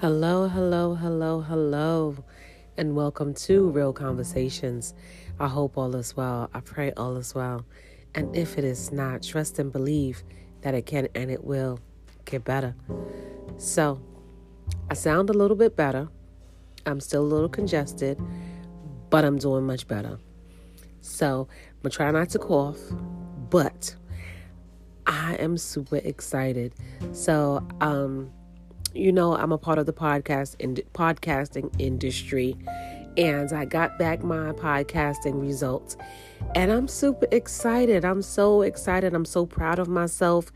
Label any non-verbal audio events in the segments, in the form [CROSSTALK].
Hello, hello, hello, hello, and welcome to Real Conversations. I hope all is well. I pray all is well. And if it is not, trust and believe that it can and it will get better. So, I sound a little bit better. I'm still a little congested, but I'm doing much better. So, I'm to try not to cough, but I am super excited. So, um, you know, I'm a part of the podcast in podcasting industry, and I got back my podcasting results, and I'm super excited. I'm so excited. I'm so proud of myself,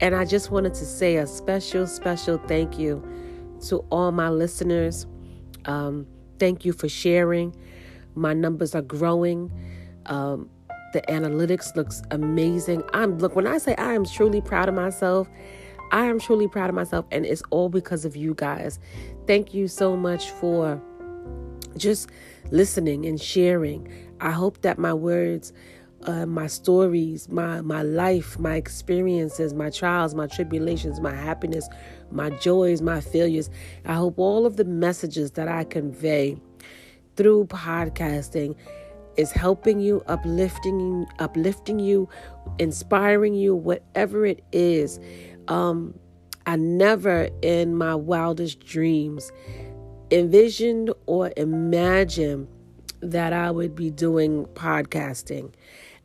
and I just wanted to say a special, special thank you to all my listeners. Um, thank you for sharing. My numbers are growing. Um, the analytics looks amazing. I'm look when I say I am truly proud of myself, I am truly proud of myself and it's all because of you guys. Thank you so much for just listening and sharing. I hope that my words uh, my stories, my my life, my experiences, my trials, my tribulations, my happiness, my joys, my failures. I hope all of the messages that I convey through podcasting is helping you, uplifting uplifting you, inspiring you, whatever it is. Um, I never in my wildest dreams envisioned or imagined that I would be doing podcasting.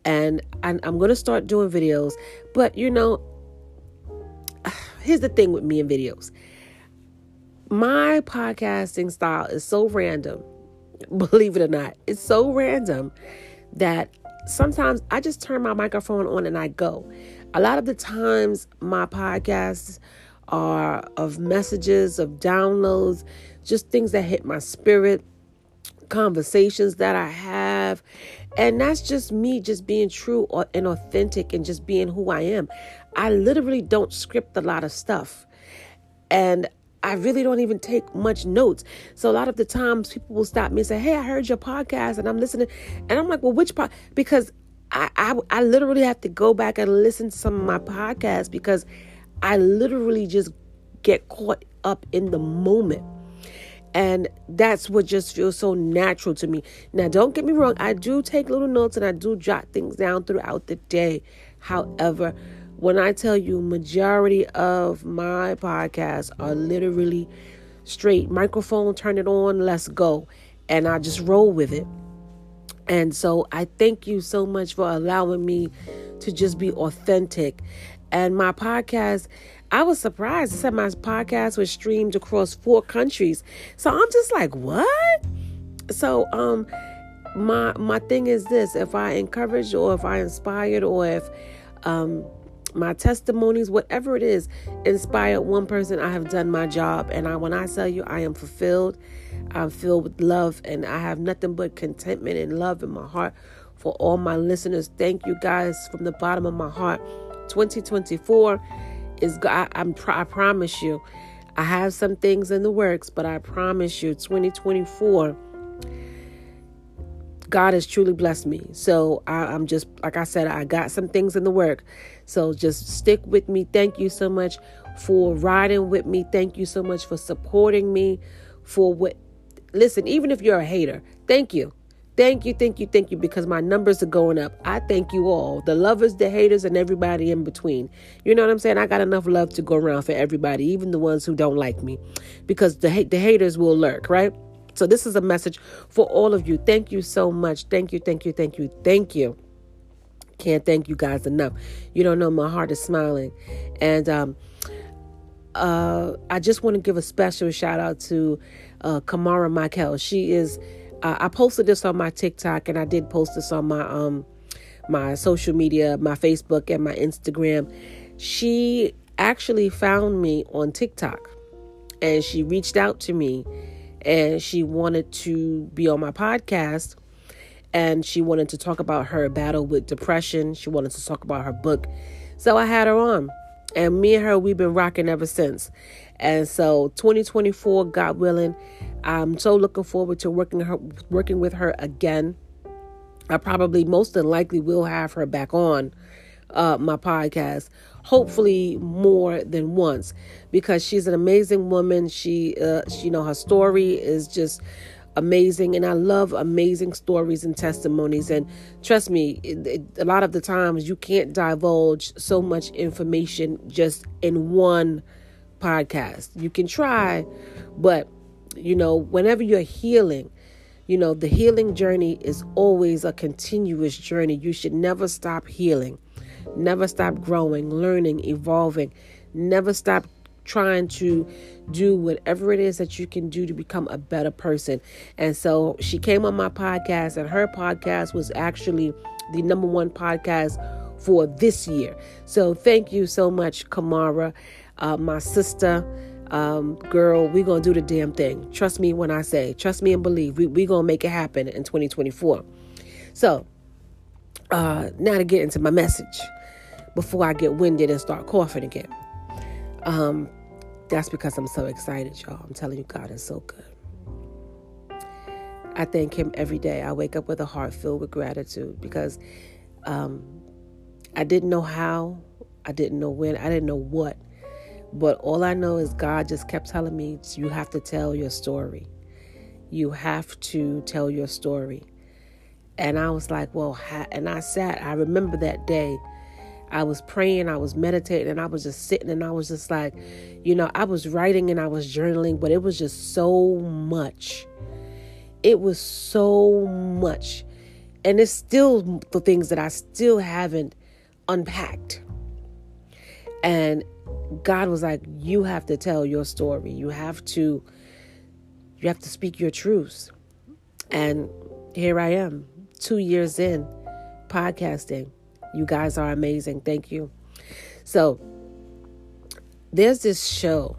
And I'm, going to start doing videos. But, you know, [SIGHS] here's the thing with me and videos my podcasting style is so random [LAUGHS] believe it or not. It's so random that sometimes I just turn my microphone on and I go. A lot of the times, my podcasts are of messages, of downloads, just things that hit my spirit, conversations that I have. And that's just me just being true and authentic and just being who I am. I literally don't script a lot of stuff. And I really don't even take much notes. So a lot of the times people will stop me and say, Hey, I heard your podcast and I'm listening. And I'm like, Well, which part? Because I, I, I literally have to go back and listen to some of my podcasts because I literally just get caught up in the moment. And that's what just feels so natural to me. Now, don't get me wrong, I do take little notes and I do jot things down throughout the day. However, when I tell you majority of my podcasts are literally straight microphone, turn it on, let's go. And I just roll with it. And so I thank you so much for allowing me to just be authentic. And my podcast, I was surprised. I said my podcast was streamed across four countries. So I'm just like, what? So um my my thing is this if I encourage or if I inspired or if um my testimonies, whatever it is, inspired one person, I have done my job. And I, when I tell you I am fulfilled, I'm filled with love, and I have nothing but contentment and love in my heart for all my listeners. Thank you guys from the bottom of my heart. 2024 is, I, I'm, I promise you, I have some things in the works, but I promise you, 2024 God has truly blessed me. So I, am just, like I said, I got some things in the work. So just stick with me. Thank you so much for riding with me. Thank you so much for supporting me. For what, listen, even if you're a hater, thank you. Thank you, thank you, thank you, because my numbers are going up. I thank you all the lovers, the haters, and everybody in between. You know what I'm saying? I got enough love to go around for everybody, even the ones who don't like me, because the, the haters will lurk, right? So, this is a message for all of you. Thank you so much. Thank you, thank you, thank you, thank you. Can't thank you guys enough. You don't know, my heart is smiling. And um, uh, I just want to give a special shout out to uh, Kamara Michael. She is, uh, I posted this on my TikTok and I did post this on my, um, my social media, my Facebook and my Instagram. She actually found me on TikTok and she reached out to me and she wanted to be on my podcast and she wanted to talk about her battle with depression. She wanted to talk about her book. So I had her on. And me and her, we've been rocking ever since. And so 2024, God willing, I'm so looking forward to working her working with her again. I probably most than likely will have her back on uh, my podcast, hopefully more than once, because she's an amazing woman. She, uh, she, you know, her story is just amazing and i love amazing stories and testimonies and trust me it, it, a lot of the times you can't divulge so much information just in one podcast you can try but you know whenever you're healing you know the healing journey is always a continuous journey you should never stop healing never stop growing learning evolving never stop trying to do whatever it is that you can do to become a better person. And so she came on my podcast, and her podcast was actually the number one podcast for this year. So thank you so much, Kamara, uh, my sister. Um, girl, we gonna do the damn thing. Trust me when I say, trust me and believe. We we gonna make it happen in 2024. So, uh, now to get into my message before I get winded and start coughing again. Um, that's because I'm so excited, y'all. I'm telling you, God is so good. I thank Him every day. I wake up with a heart filled with gratitude because um, I didn't know how, I didn't know when, I didn't know what. But all I know is God just kept telling me, you have to tell your story. You have to tell your story. And I was like, well, and I sat, I remember that day I was praying, I was meditating, and I was just sitting and I was just like, you know, I was writing and I was journaling, but it was just so much. It was so much. And it's still the things that I still haven't unpacked. And God was like, you have to tell your story. You have to you have to speak your truths. And here I am, 2 years in podcasting you guys are amazing. Thank you. So, there's this show.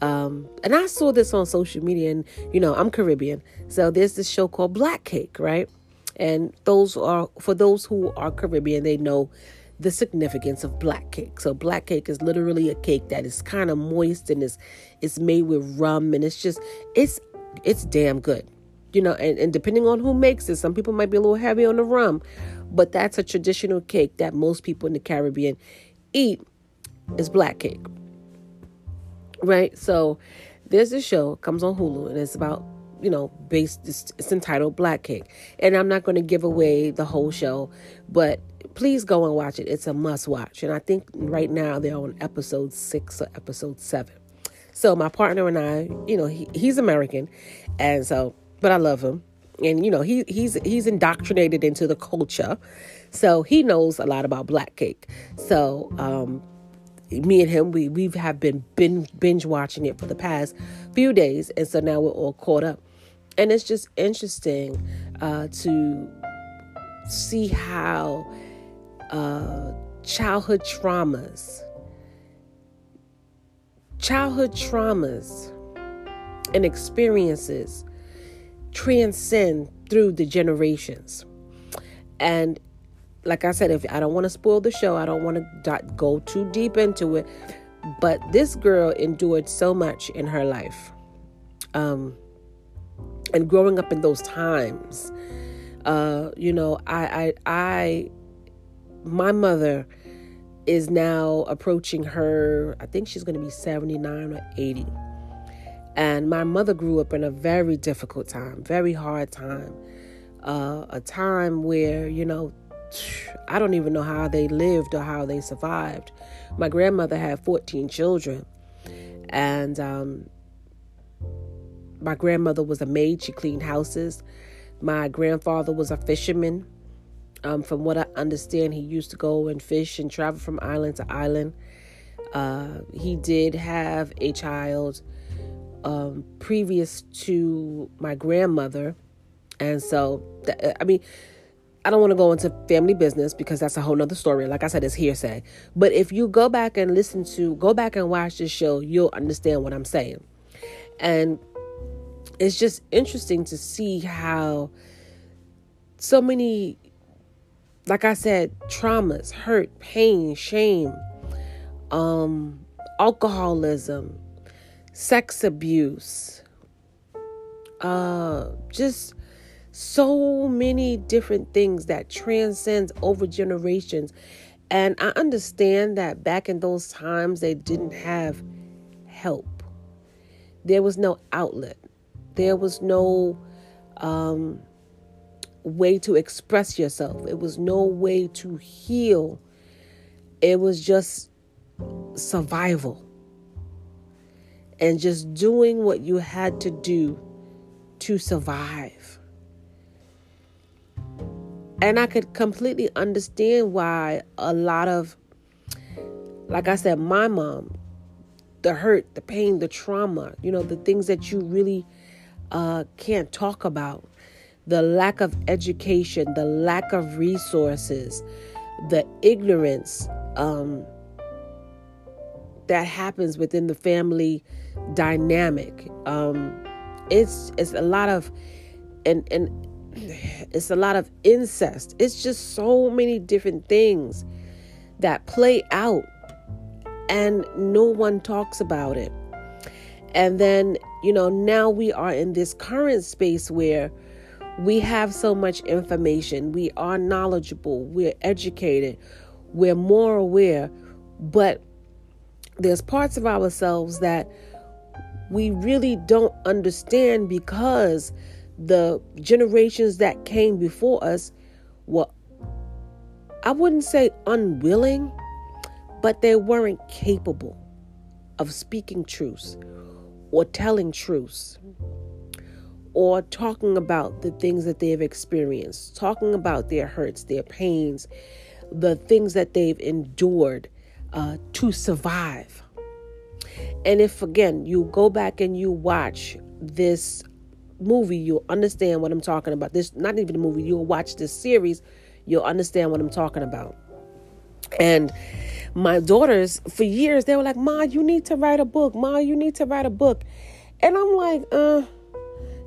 Um, and I saw this on social media, and you know, I'm Caribbean. So, there's this show called Black Cake, right? And those are, for those who are Caribbean, they know the significance of black cake. So black cake is literally a cake that is kind of moist and is it's made with rum and it's just it's it's damn good. You know, and, and depending on who makes it, some people might be a little heavy on the rum, but that's a traditional cake that most people in the Caribbean eat is black cake. Right? So there's a show comes on Hulu and it's about you know based it's, it's entitled black cake and i'm not going to give away the whole show but please go and watch it. It's a must watch. And i think right now they're on episode six or episode seven. So my partner and i you know he, he's american. And so but i love him. And you know he he's he's indoctrinated into the culture. So he knows a lot about black cake. So um me and him we we have been binge, binge watching it for the past few days. And so now we're all caught up. And it's just interesting uh to see how uh childhood traumas childhood traumas and experiences transcend through the generations. And like I said, if I don't want to spoil the show, I don't want to go too deep into it. But this girl endured so much in her life. Um, and growing up in those times, uh, you know, I, I, I, my mother is now approaching her, I think she's going to be 79 or 80. And my mother grew up in a very difficult time, very hard time. Uh, a time where, you know, I don't even know how they lived or how they survived. My grandmother had 14 children. And um, my grandmother was a maid, she cleaned houses. My grandfather was a fisherman. Um, from what I understand, he used to go and fish and travel from island to island. Uh, he did have a child um, previous to my grandmother. And so, I mean, I don't want to go into family business because that's a whole nother story. Like I said, it's hearsay. But if you go back and listen to, go back and watch this show, you'll understand what I'm saying. And it's just interesting to see how so many, like I said, traumas, hurt, pain, shame, um, alcoholism, sex abuse, uh, just so many different things that transcends over generations And I understand that back in those times, they didn't have help. There was no outlet. There was no um, way to express yourself. It was no way to heal. It was just survival and just doing what you had to do to survive. And I could completely understand why a lot of, like I said, my mom, the hurt, the pain, the trauma, you know, the things that you really uh, can't talk about, the lack of education, the lack of resources, the ignorance um, that happens within the family dynamic. Um, it's it's a lot of and and [SIGHS] it's a lot of incest. It's just so many different things that play out and no one talks about it. And then, you know, now we are in this current space where we have so much information, we are knowledgeable, we're educated, we're more aware, but there's parts of ourselves that we really don't understand because the generations that came before us were, I wouldn't say unwilling, but they weren't capable of speaking truths or telling truths or talking about the things that they've experienced, talking about their hurts, their pains, the things that they've endured uh, to survive. And if again you go back and you watch this movie, you'll understand what I'm talking about. This not even a movie, you'll watch this series, you'll understand what I'm talking about. And my daughters, for years, they were like, Ma, you need to write a book. Ma, you need to write a book. And I'm like, uh,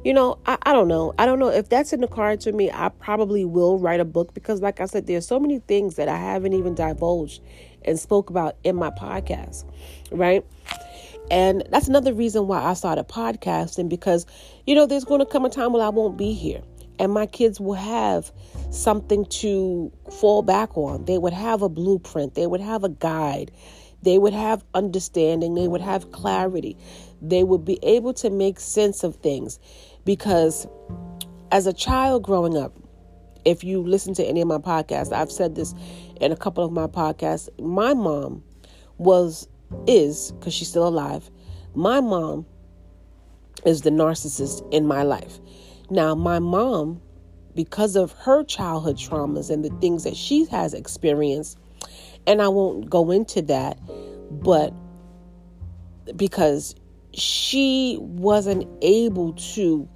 you know, I, I don't know. I don't know if that's in the cards for me. I probably will write a book because, like I said, there's so many things that I haven't even divulged and spoke about in my podcast, right? And that's another reason why I started podcasting because, you know, there's going to come a time when I won't be here and my kids will have something to fall back on. They would have a blueprint, they would have a guide, they would have understanding, they would have clarity, they would be able to make sense of things because as a child growing up, if you listen to any of my podcasts, I've said this in a couple of my podcasts. My mom was, is, because she's still alive, my mom is the narcissist in my life. Now, my mom, because of her childhood traumas and the things that she has experienced, and I won't go into that, but because she wasn't able to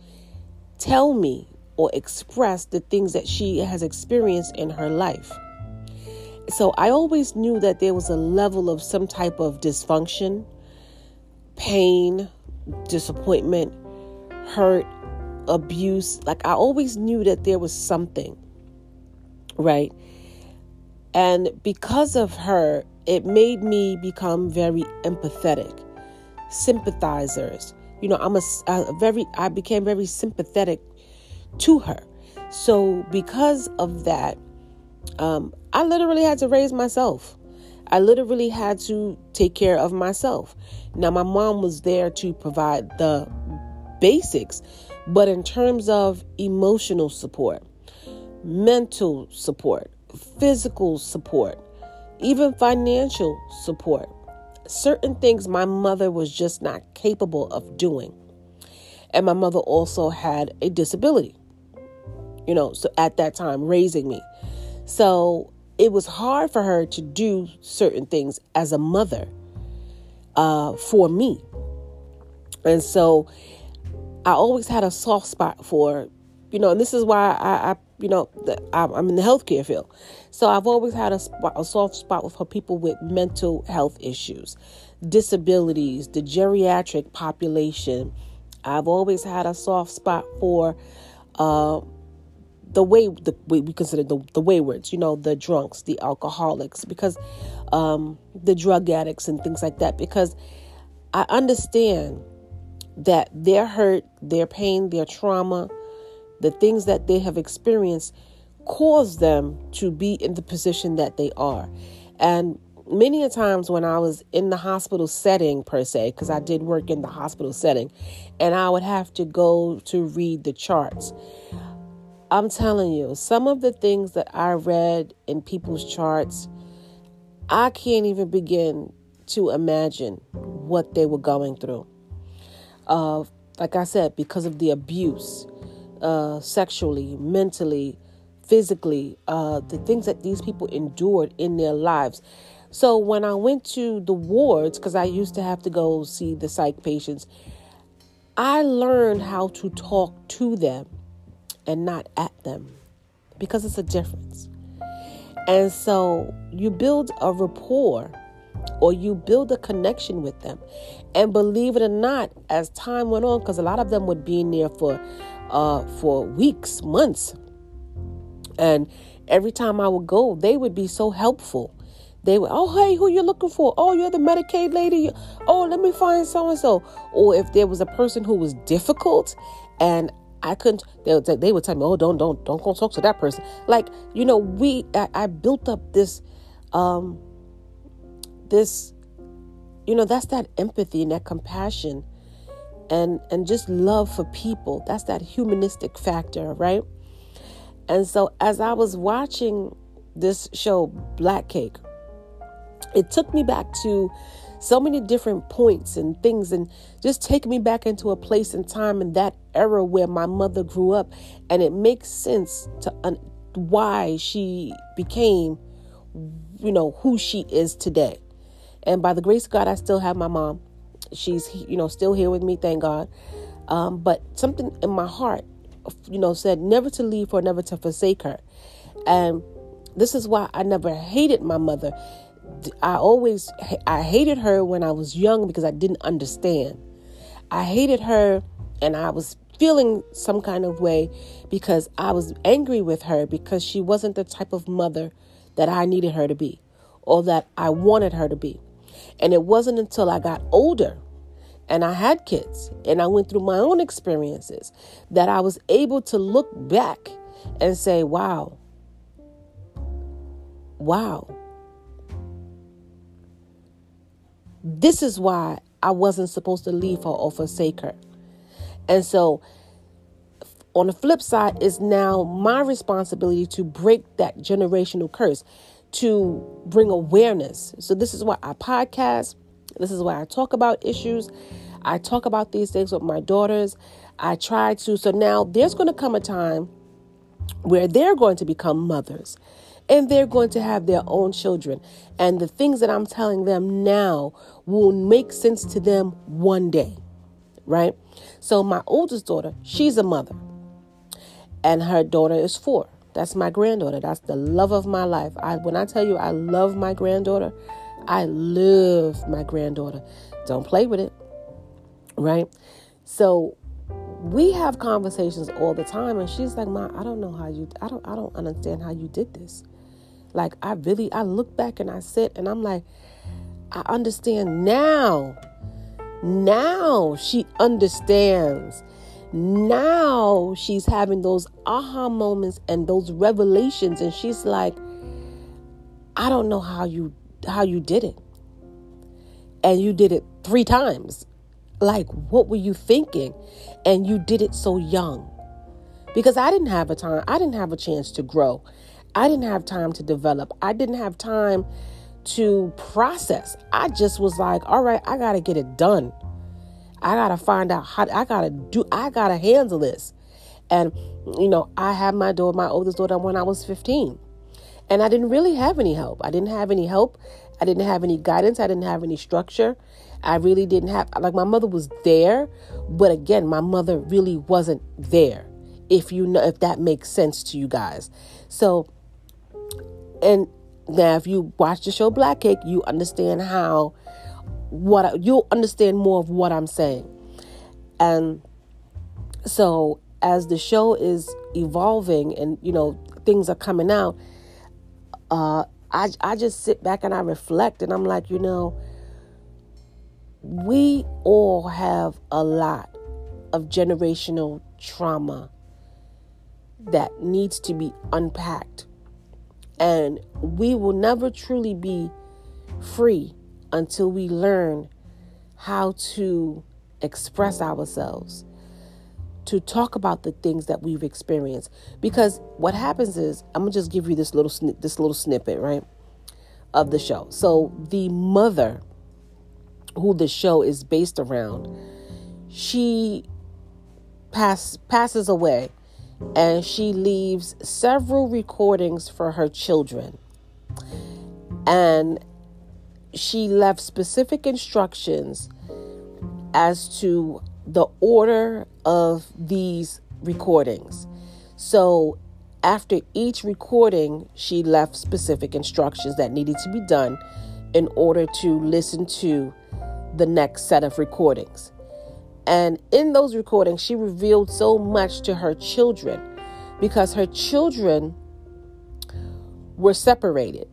tell me or express the things that she has experienced in her life. So I always knew that there was a level of some type of dysfunction, pain, disappointment, hurt, abuse. Like I always knew that there was something, right? And because of her, it made me become very empathetic, sympathizers. You know, I'm a, a very, I became very sympathetic to her. So because of that, um, I literally had to raise myself. I literally had to take care of myself. Now, my mom was there to provide the basics, but in terms of emotional support, mental support, physical support, even financial support, certain things my mother was just not capable of doing. And my mother also had a disability, you know, so at that time, raising me. So it was hard for her to do certain things as a mother uh, for me. And so I always had a soft spot for, you know, and this is why I, I you know, I'm in the healthcare field. So I've always had a, spot, a soft spot for people with mental health issues, disabilities, the geriatric population. I've always had a soft spot for uh, the way the way we consider the, the waywards, you know, the drunks, the alcoholics, because um, the drug addicts and things like that. Because I understand that their hurt, their pain, their trauma, the things that they have experienced caused them to be in the position that they are. And many a times when I was in the hospital setting, per se, because I did work in the hospital setting, and I would have to go to read the charts. I'm telling you, some of the things that I read in people's charts, I can't even begin to imagine what they were going through. Uh, like I said, because of the abuse, uh, sexually, mentally, physically, uh, the things that these people endured in their lives. So when I went to the wards, because I used to have to go see the psych patients, I learned how to talk to them and not at them because it's a difference. And so you build a rapport or you build a connection with them. And believe it or not, as time went on, because a lot of them would be in there for uh, for weeks, months, and every time I would go, they would be so helpful. They would, oh hey, who you looking for? Oh, you're the Medicaid lady. Oh, let me find so and so. Or if there was a person who was difficult, and I couldn't. They would, they would tell me, "Oh, don't, don't, don't go talk to that person." Like you know, we I, I built up this, um, this, you know, that's that empathy and that compassion, and and just love for people. That's that humanistic factor, right? And so as I was watching this show, Black Cake, it took me back to so many different points and things and just take me back into a place and time in that era where my mother grew up and it makes sense to un- why she became you know who she is today and by the grace of god i still have my mom she's you know still here with me thank god um, but something in my heart you know said never to leave or never to forsake her and this is why i never hated my mother I always I hated her when I was young because I didn't understand. I hated her and I was feeling some kind of way because I was angry with her because she wasn't the type of mother that I needed her to be or that I wanted her to be. And it wasn't until I got older and I had kids and I went through my own experiences that I was able to look back and say, wow, wow, This is why I wasn't supposed to leave her or forsake her. And so, on the flip side, it's now my responsibility to break that generational curse, to bring awareness. So, this is why I podcast. This is why I talk about issues. I talk about these things with my daughters. I try to. So, now there's going to come a time where they're going to become mothers and they're going to have their own children. And the things that I'm telling them now will make sense to them one day, right? So, my oldest daughter, she's a mother, and her daughter is four. That's my granddaughter. That's the love of my life. I, when I tell you I love my granddaughter, I love my granddaughter. Don't play with it, right? So, we have conversations all the time and she's like ma i don't know how you i don't i don't understand how you did this like I really I look back and I sit and I'm like, I understand now. Now she understands. Now she's having those aha moments and those revelations and she's like, I don't know how you how you did it. And you did it 3 times. Like what were you thinking? And you did it so young. Because I didn't have a time, I didn't have a chance to grow. I didn't have time to develop. I didn't have time to process. I just was like, all right, I got to get it done. I got to find out how I got to do I got to handle this. And you know, I had my daughter, my oldest daughter when I was 15. And I didn't really have any help. I didn't have any help. I didn't have any guidance. I didn't have any structure. I really didn't have like my mother was there, but again, my mother really wasn't there. If you know if that makes sense to you guys. So and now, if you watch the show Black Cake, you understand how what you'll understand more of what I'm saying. And so, as the show is evolving and you know things are coming out, uh, I I just sit back and I reflect, and I'm like, you know, we all have a lot of generational trauma that needs to be unpacked. And we will never truly be free until we learn how to express ourselves, to talk about the things that we've experienced. Because what happens is, I'm gonna just give you this little sni- this little snippet, right, of the show. So the mother, who the show is based around, she pass passes away, and she leaves several recordings for her children, and she left specific instructions as to the order of these recordings. So, after each recording, she left specific instructions that needed to be done in order to listen to the next set of recordings. And in those recordings, she revealed so much to her children because her children were separated.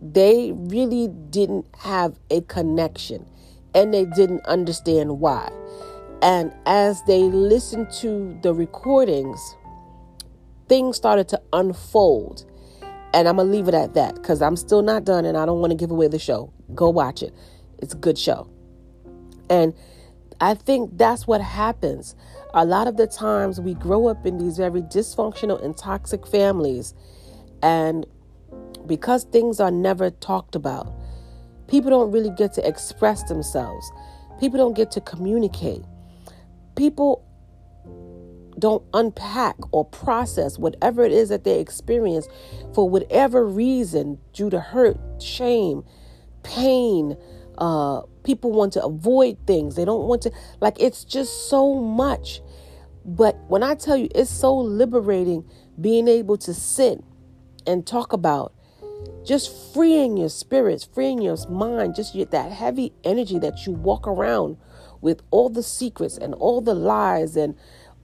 They really didn't have a connection and they didn't understand why. And as they listened to the recordings, things started to unfold. And I'm going to leave it at that because I'm still not done and I don't want to give away the show. Go watch it. It's a good show. And I think that's what happens. A lot of the times we grow up in these very dysfunctional and toxic families. And because things are never talked about, people don't really get to express themselves, people don't get to communicate people don't unpack or process whatever it is that they experience for whatever reason due to hurt, shame, pain. Uh, people want to avoid things. They don't want to, like, it's just so much. But when I tell you, it's so liberating being able to sit and talk about just freeing your spirits, freeing your mind, just that heavy energy that you walk around with all the secrets and all the lies and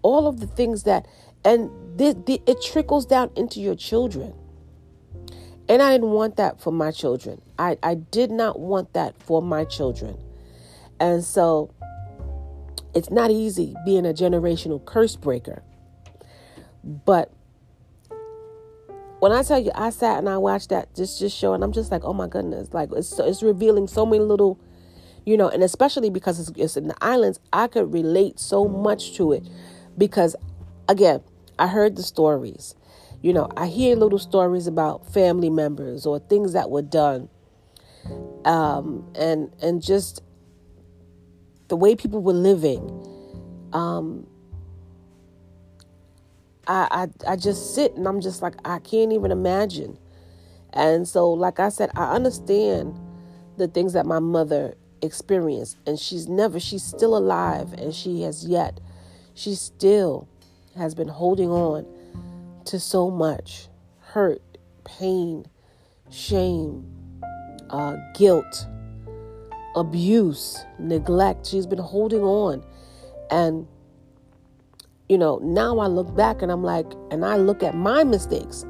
all of the things that, and it trickles down into your children. And I didn't want that for my children. I, I did not want that for my children. And so it's not easy being a generational curse breaker. But when I tell you, I sat and I watched that just just show, and I'm just like, oh my goodness, like it's it's revealing so many little you know, and especially because it's, it's in the islands, I could relate so much to it because, again, I heard the stories. You know, I hear little stories about family members or things that were done, um, and and just the way people were living. Um, I, I I just sit and I'm just like I can't even imagine. And so, like I said, I understand the things that my mother experienced. and she's never she's still alive and she has yet she still has been holding on to so much hurt pain shame uh, guilt abuse neglect she's been holding on and you know now i look back and i'm like and i look at my mistakes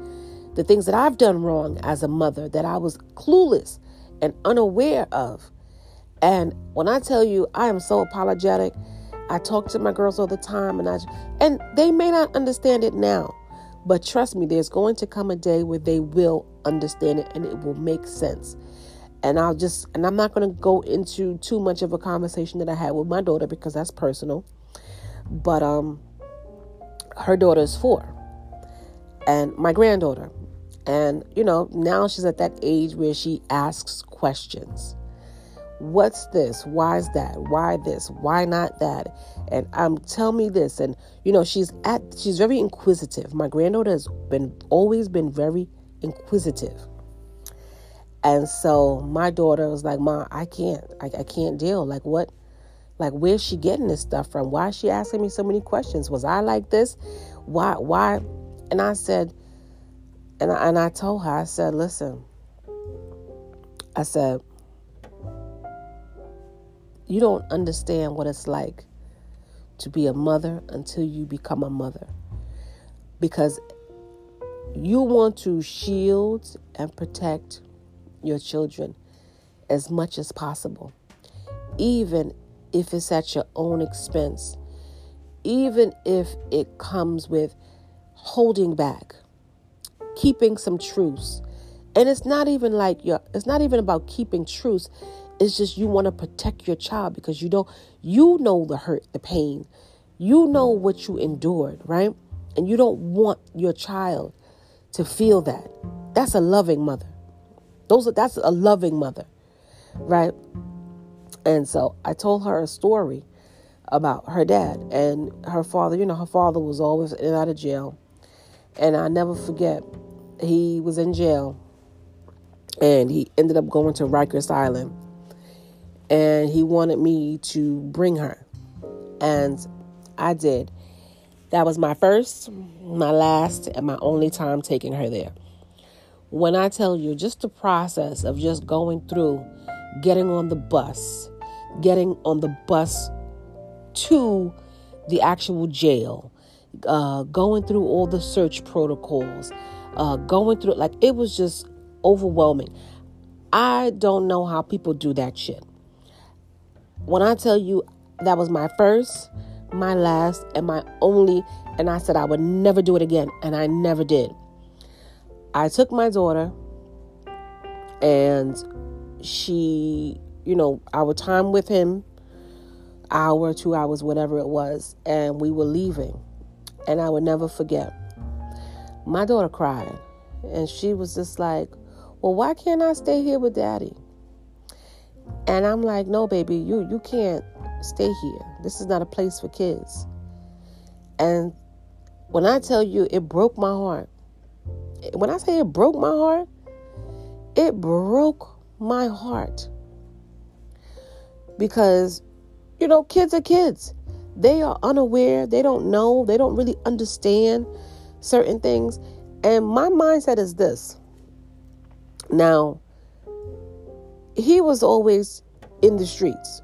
the things that i've done wrong as a mother that i was clueless and unaware of and when I tell you I am so apologetic, I talk to my girls all the time and I and they may not understand it now. But trust me, there's going to come a day where they will understand it and it will make sense. And I'll just and I'm not going to go into too much of a conversation that I had with my daughter because that's personal. But um her daughter is 4 and my granddaughter. And you know, now she's at that age where she asks questions. What's this? Why is that? Why this? Why not that? And um tell me this. And you know she's at she's very inquisitive. My granddaughter has been always been very inquisitive. And so my daughter was like mom i can't I, I can't deal. Like what like where's she getting this stuff from? Why is she asking me so many questions? Was i like this? Why why? And i said and I, and I told her i said listen i said you don't understand what it's like to be a mother until you become a mother. Because you want to shield and protect your children as much as possible, even if it's at your own expense, even if it comes with holding back, keeping some truce. And it's not even like you're, it's not even about keeping truce. It's just you want to protect your child because you don't, you know the hurt, the pain. You know what you endured, right? And you don't want your child to feel that. That's a loving mother. Those are, that's a loving mother, right? And so I told her a story about her dad and her father. You know, her father was always in and out of jail. And I never forget, he was in jail and he ended up going to Rikers Island. And he wanted me to bring her. And I did. That was my first, my last, and my only time taking her there. When I tell you just the process of just going through, getting on the bus, getting on the bus to the actual jail, uh, going through all the search protocols, uh, going through like it was just overwhelming. I don't know how people do that shit. When I tell you that was my first, my last, and my only, and I said I would never do it again, and I never did. I took my daughter, and she, you know, our time with him hour, two hours, whatever it was, and we were leaving. And I would never forget. My daughter cried, and she was just like, Well, why can't I stay here with daddy? And I'm like, No, baby, you you can't stay here. This is not a place for kids. And when I tell you it broke my heart, when I say it broke my heart, it broke my heart. Because you know, kids are kids. They are unaware. They don't know. They don't really understand certain things. And my mindset is this. Now, he was always in the streets,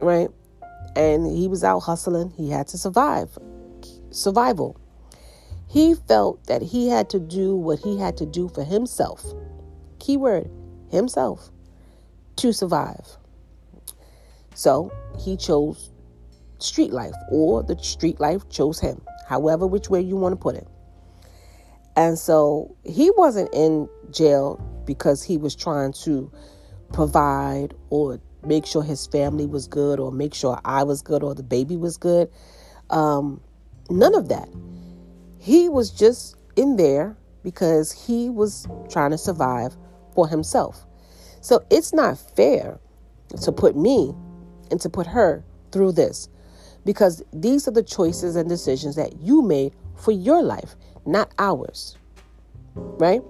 right? And he was out hustling. He had to survive. Survival. He felt that he had to do what he had to do for himself. Keyword, himself, to survive. So he chose street life, or the street life chose him, however, which way you want to put it. And so he wasn't in jail because he was trying to provide or make sure his family was good or make sure I was good or the baby was good. Um, none of that. He was just in there because he was trying to survive for himself. So it's not fair to put me and to put her through this because these are the choices and decisions that you made for your life, not ours. Right?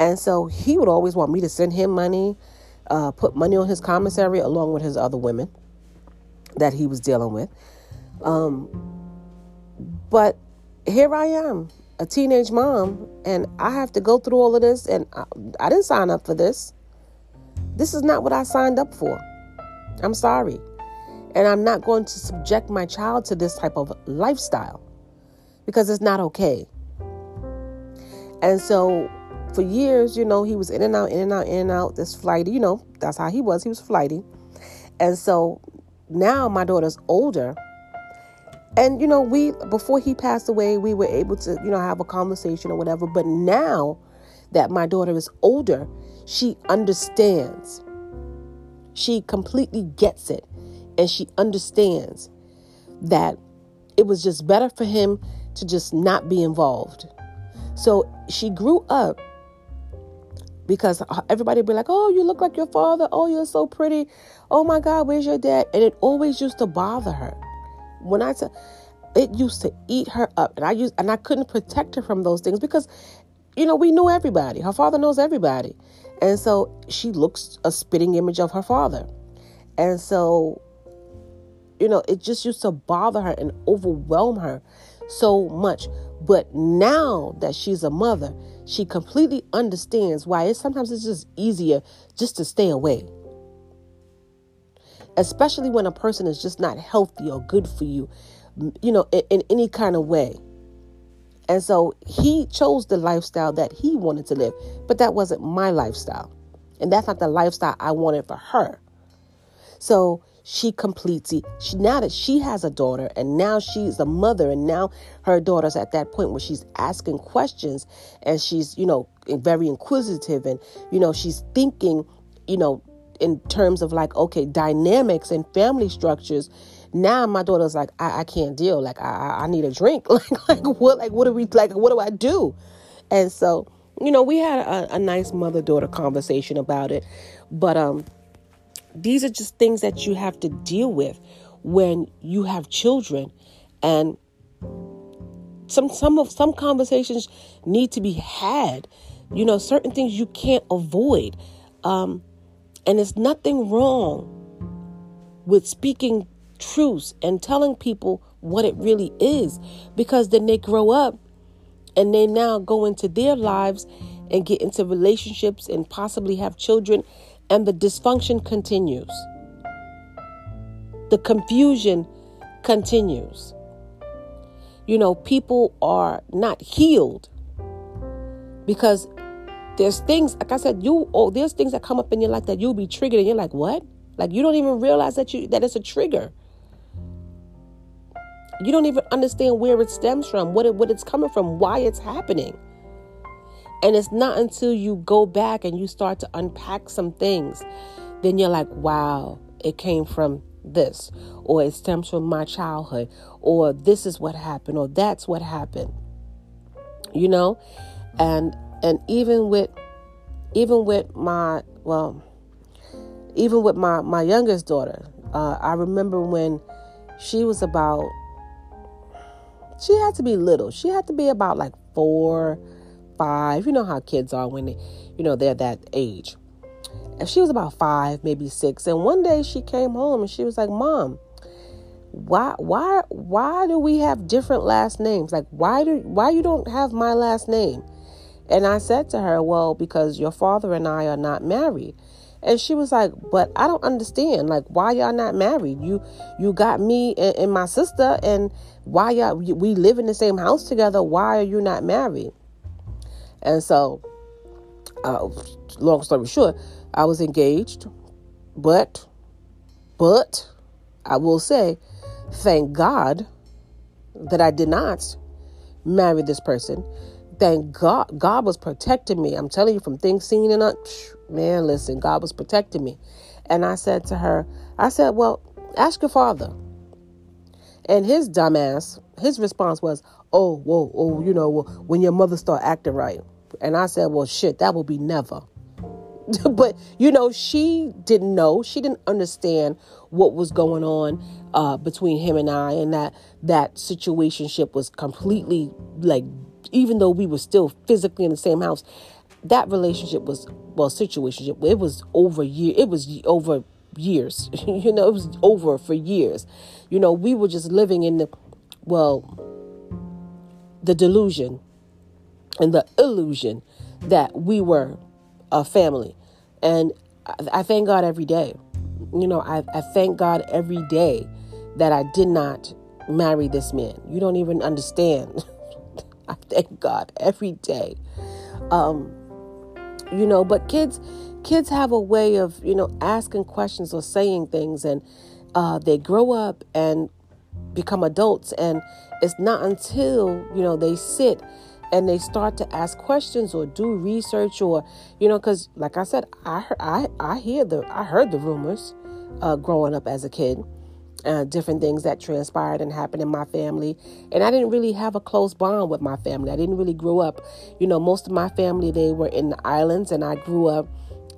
And so he would always want me to send him money, uh, put money on his commissary along with his other women that he was dealing with. Um, but here I am, a teenage mom, and I have to go through all of this, and I, I didn't sign up for this. This is not what I signed up for. I'm sorry. And I'm not going to subject my child to this type of lifestyle because it's not okay. And so for years, you know, he was in and out, in and out, in and out, this flighty, you know, that's how he was. He was flighty. And so now my daughter's older. And, you know, we, before he passed away, we were able to, you know, have a conversation or whatever. But now that my daughter is older, she understands she completely gets it and she understands that it was just better for him to just not be involved. So she grew up because everybody would be like, "Oh, you look like your father. Oh, you're so pretty. Oh my God, where's your dad?" And it always used to bother her. When I said it used to eat her up, and I used and I couldn't protect her from those things because, you know, we knew everybody. Her father knows everybody, and so she looks a spitting image of her father. And so, you know, it just used to bother her and overwhelm her so much. But now that she's a mother, she completely understands why it's sometimes it's just easier just to stay away. Especially when a person is just not healthy or good for you, you know, in, in any kind of way. And so he chose the lifestyle that he wanted to live, but that wasn't my lifestyle. And that's not the lifestyle I wanted for her. So she completes it. She, now that she has a daughter and now she's a mother and now her daughter's at that point where she's asking questions and she's, you know, very inquisitive and, you know, she's thinking, you know, in terms of like, okay, dynamics and family structures. Now my daughter's like, I, I can't deal. Like, I, I need a drink. [LAUGHS] like, like what, like, what do we, like, what do I do? And so, you know, we had a, a nice mother daughter conversation about it. But, um, these are just things that you have to deal with when you have children and some some of some conversations need to be had you know certain things you can't avoid um, and it's nothing wrong with speaking truths and telling people what it really is because then they grow up and they now go into their lives and get into relationships and possibly have children and the dysfunction continues. The confusion continues. You know, people are not healed because there's things, like I said, you oh, there's things that come up in your life that you'll be triggered and you're like, what? Like you don't even realize that you that it's a trigger. You don't even understand where it stems from, what it what it's coming from, why it's happening. And it's not until you go back and you start to unpack some things, then you're like, wow, it came from this, or it stems from my childhood, or this is what happened, or that's what happened. You know? And and even with even with my well even with my my youngest daughter uh, i remember when she was about she had to be little she had to be about like four five. You know how kids are when they, you know, they're that age. And she was about five, maybe six. And one day she came home and she was like, Mom, why why why do we have different last names? Like why do why you don't have my last name? And I said to her, Well, because your father and I are not married. And she was like, "But I don't understand. Like, why y'all not married? You, you got me and, and my sister, and why y'all we live in the same house together? Why are you not married?" And so, uh, long story short, I was engaged, but, but I will say, thank God that I did not marry this person. Thank God, God was protecting me. I'm telling you from things seen and un- man, listen, God was protecting me. And I said to her, I said, well, ask your father. And his dumbass, his response was, oh, whoa, oh, you know, when your mother start acting right. And I said, well, shit, that will be never. [LAUGHS] but you know, she didn't know. She didn't understand what was going on uh, between him and I, and that that situationship was completely like, even though we were still physically in the same house, that relationship was well, situationship. It was over year. It was over years. [LAUGHS] you know, it was over for years. You know, we were just living in the well, the delusion and the illusion that we were a family. And I, I thank God every day. You know, I, I thank God every day that I did not marry this man. You don't even understand. [LAUGHS] I thank God every day. Um, you know, but kids kids have a way of, you know, asking questions or saying things and uh, they grow up and become adults and it's not until, you know, they sit and they start to ask questions or do research or you know because like i said i i i hear the i heard the rumors uh, growing up as a kid uh, different things that transpired and happened in my family. And i didn't really have a close bond with my family. I didn't really grow up you know most of my family they were in the islands and i grew up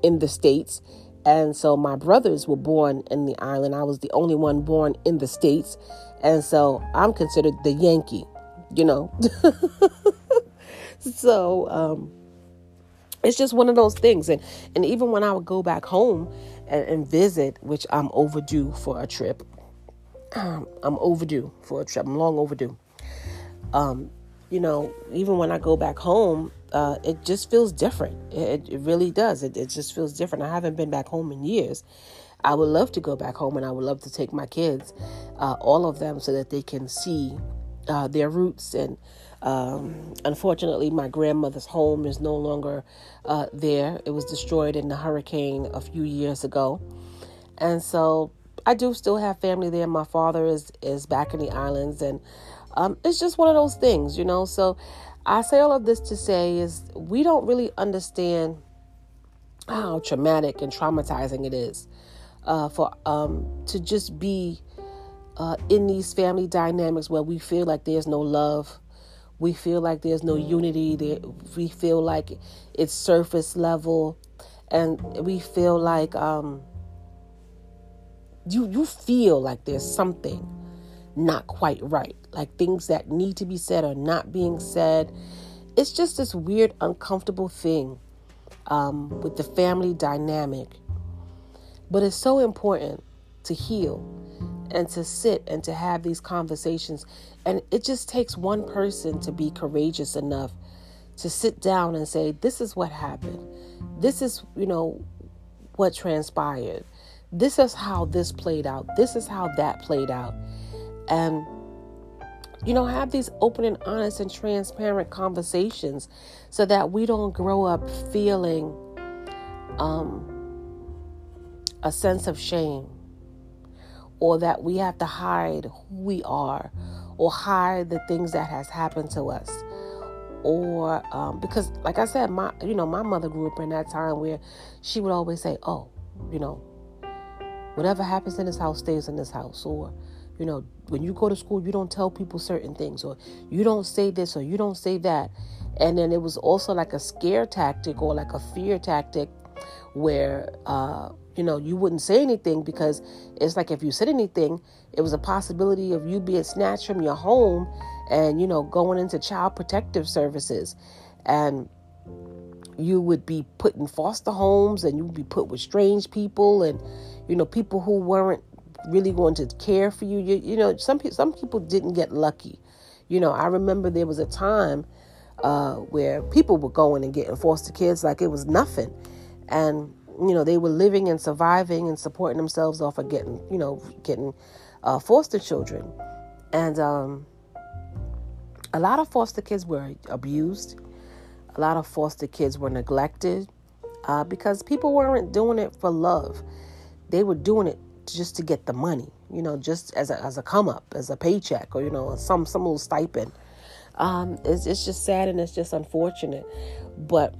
in the states. And so my brothers were born in the island. I was the only one born in the states. And so i'm considered the yankee you know. [LAUGHS] So um, it's just one of those things. And, and even when I would go back home and, and visit, which I'm overdue for a trip, I'm overdue for a trip. I'm long overdue. Um, you know, even when I go back home, uh, it just feels different. It, it really does. It, it just feels different. I haven't been back home in years. I would love to go back home and I would love to take my kids, uh, all of them, so that they can see uh, their roots and um, unfortunately, my grandmother's home is no longer uh, there. It was destroyed in the hurricane a few years ago. And so, I do still have family there. My father is is back in the islands, and um, it's just one of those things, you know. So I say all of this to say is we don't really understand how traumatic and traumatizing it is uh, for um, to just be uh, in these family dynamics where we feel like there's no love, we feel like there's no unity, there, we feel like it's surface level, and we feel like um, you you feel like there's something not quite right, like things that need to be said are not being said. It's just this weird, uncomfortable thing um, with the family dynamic. But it's so important to heal and to sit and to have these conversations. And it just takes one person to be courageous enough to sit down and say, This is what happened. This is, you know, what transpired. This is how this played out. This is how that played out. And, you know, have these open and honest and transparent conversations so that we don't grow up feeling um, a sense of shame or that we have to hide who we are or hide the things that has happened to us or um, because like i said my you know my mother grew up in that time where she would always say oh you know whatever happens in this house stays in this house. Or you know when you go to school you don't tell people certain things. Or you don't say this or you don't say that. And then it was also like a scare tactic or like a fear tactic where uh, you know, you wouldn't say anything because it's like if you said anything, it was a possibility of you being snatched from your home and, you know, going into child protective services. And you would be put in foster homes and you would be put with strange people and, you know, people who weren't really going to care for you. You, you know, some, some people didn't get lucky. You know, I remember there was a time uh, where people were going and getting foster kids like it was nothing. And you know they were living and surviving and supporting themselves off of getting you know getting uh, foster children and um, a lot of foster kids were abused a lot of foster kids were neglected uh, because people weren't doing it for love. They were doing it just to get the money you know just as a, as a come up as a paycheck or you know some some little stipend. Um, it's, it's just sad and it's just unfortunate. But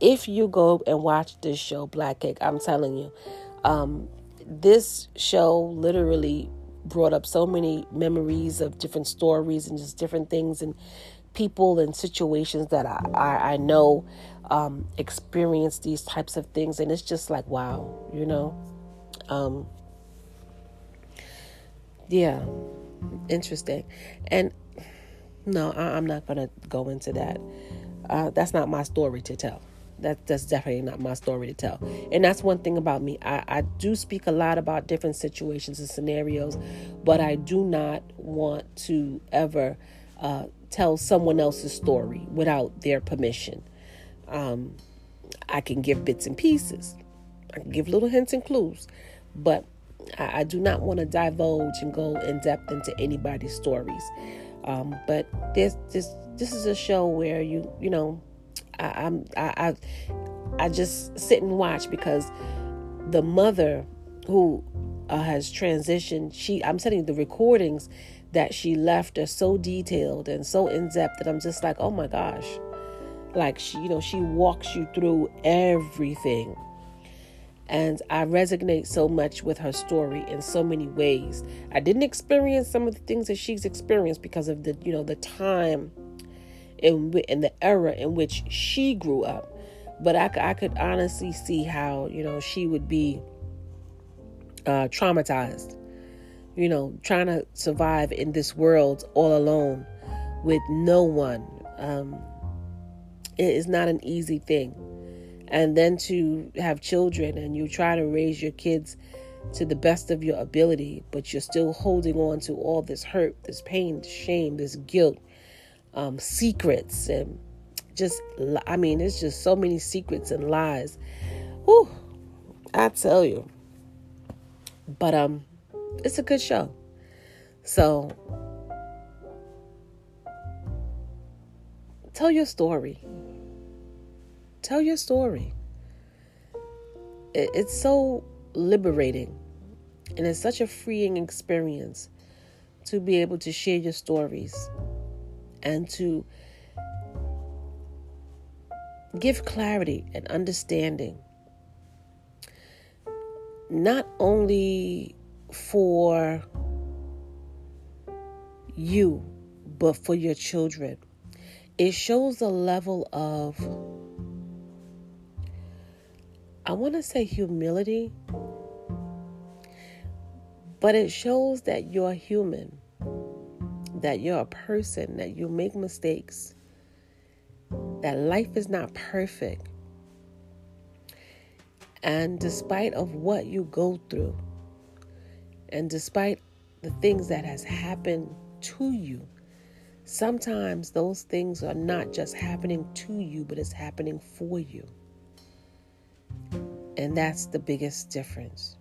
if you go and watch this show, Black Cake, I'm telling you, um, this show literally brought up so many memories of different stories and just different things. And people and situations that I, I, I know um, experience these types of things. And it's just like, wow, you know? Um, yeah, interesting. And no, I, am not going to go into that. Uh, that's not my story to tell that that's definitely not my story to tell. And that's one thing about me. I, I do speak a lot about different situations and scenarios, but I do not want to ever uh, tell someone else's story without their permission. Um, I can give bits and pieces. I can give little hints and clues, but I, I do not want to divulge and go in depth into anybody's stories. Um, but this this this is a show where you you know I, am I, I I just sit and watch because the mother who uh, has transitioned, she I'm sending the recordings that she left are so detailed and so in depth that I'm just like, oh my gosh, like she you know she walks you through everything. And I resonate so much with her story in so many ways. I didn't experience some of the things that she's experienced because of the, you know, the time in, in the era in which she grew up. But I, I could honestly see how, you know, she would be uh, traumatized, you know, trying to survive in this world all alone with no one. Um, it is not an easy thing. And then to have children and you try to raise your kids to the best of your ability, but you're still holding on to all this hurt, this pain, this shame, this guilt, um, secrets and just I mean, it's just so many secrets and lies. Whew, I tell you. But um, it's a good show. So tell your story. Tell your story. It, it's so liberating And it's such a freeing experience to be able to share your stories and to give clarity and understanding, not only for you, but for your children. It shows a level of, I want to say humility, but it shows that you're human, that you're a person, that you make mistakes, that life is not perfect. And despite of what you go through, and despite the things that has happened to you, sometimes those things are not just happening to you, but it's happening for you. And that's the biggest difference.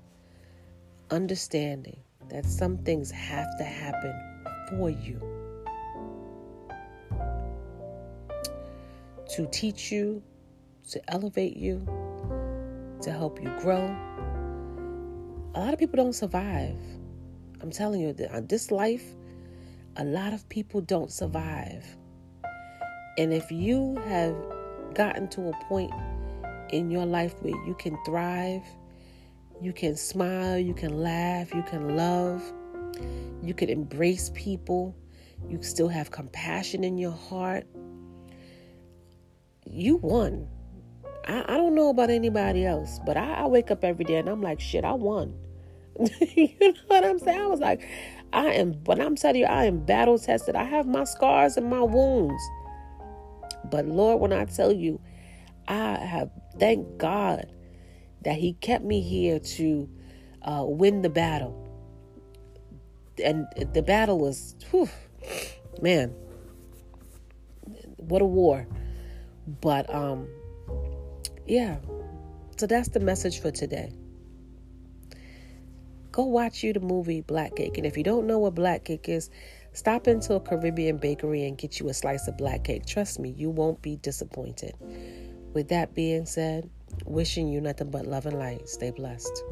Understanding that some things have to happen for you to teach you, to elevate you, to help you grow. A lot of people don't survive. I'm telling you, on uh, this life, a lot of people don't survive. And if you have gotten to a point in your life where you can thrive, you can smile, you can laugh, you can love, you can embrace people, you still have compassion in your heart, you won. I, I don't know about anybody else, but I, I wake up every day and I'm like, shit, I won. [LAUGHS] you know what I'm saying? I was like, I am, but I'm telling you, I am battle tested. I have my scars and my wounds. But Lord, when I tell you, I have, thank God that He kept me here to uh, win the battle. And the battle was, whew, man, what a war. But um yeah. So that's the message for today. Go watch you the movie Black Cake. And if you don't know what Black Cake is, stop into a Caribbean bakery and get you a slice of black cake. Trust me, you won't be disappointed. With that being said, wishing you nothing but love and light. Stay blessed.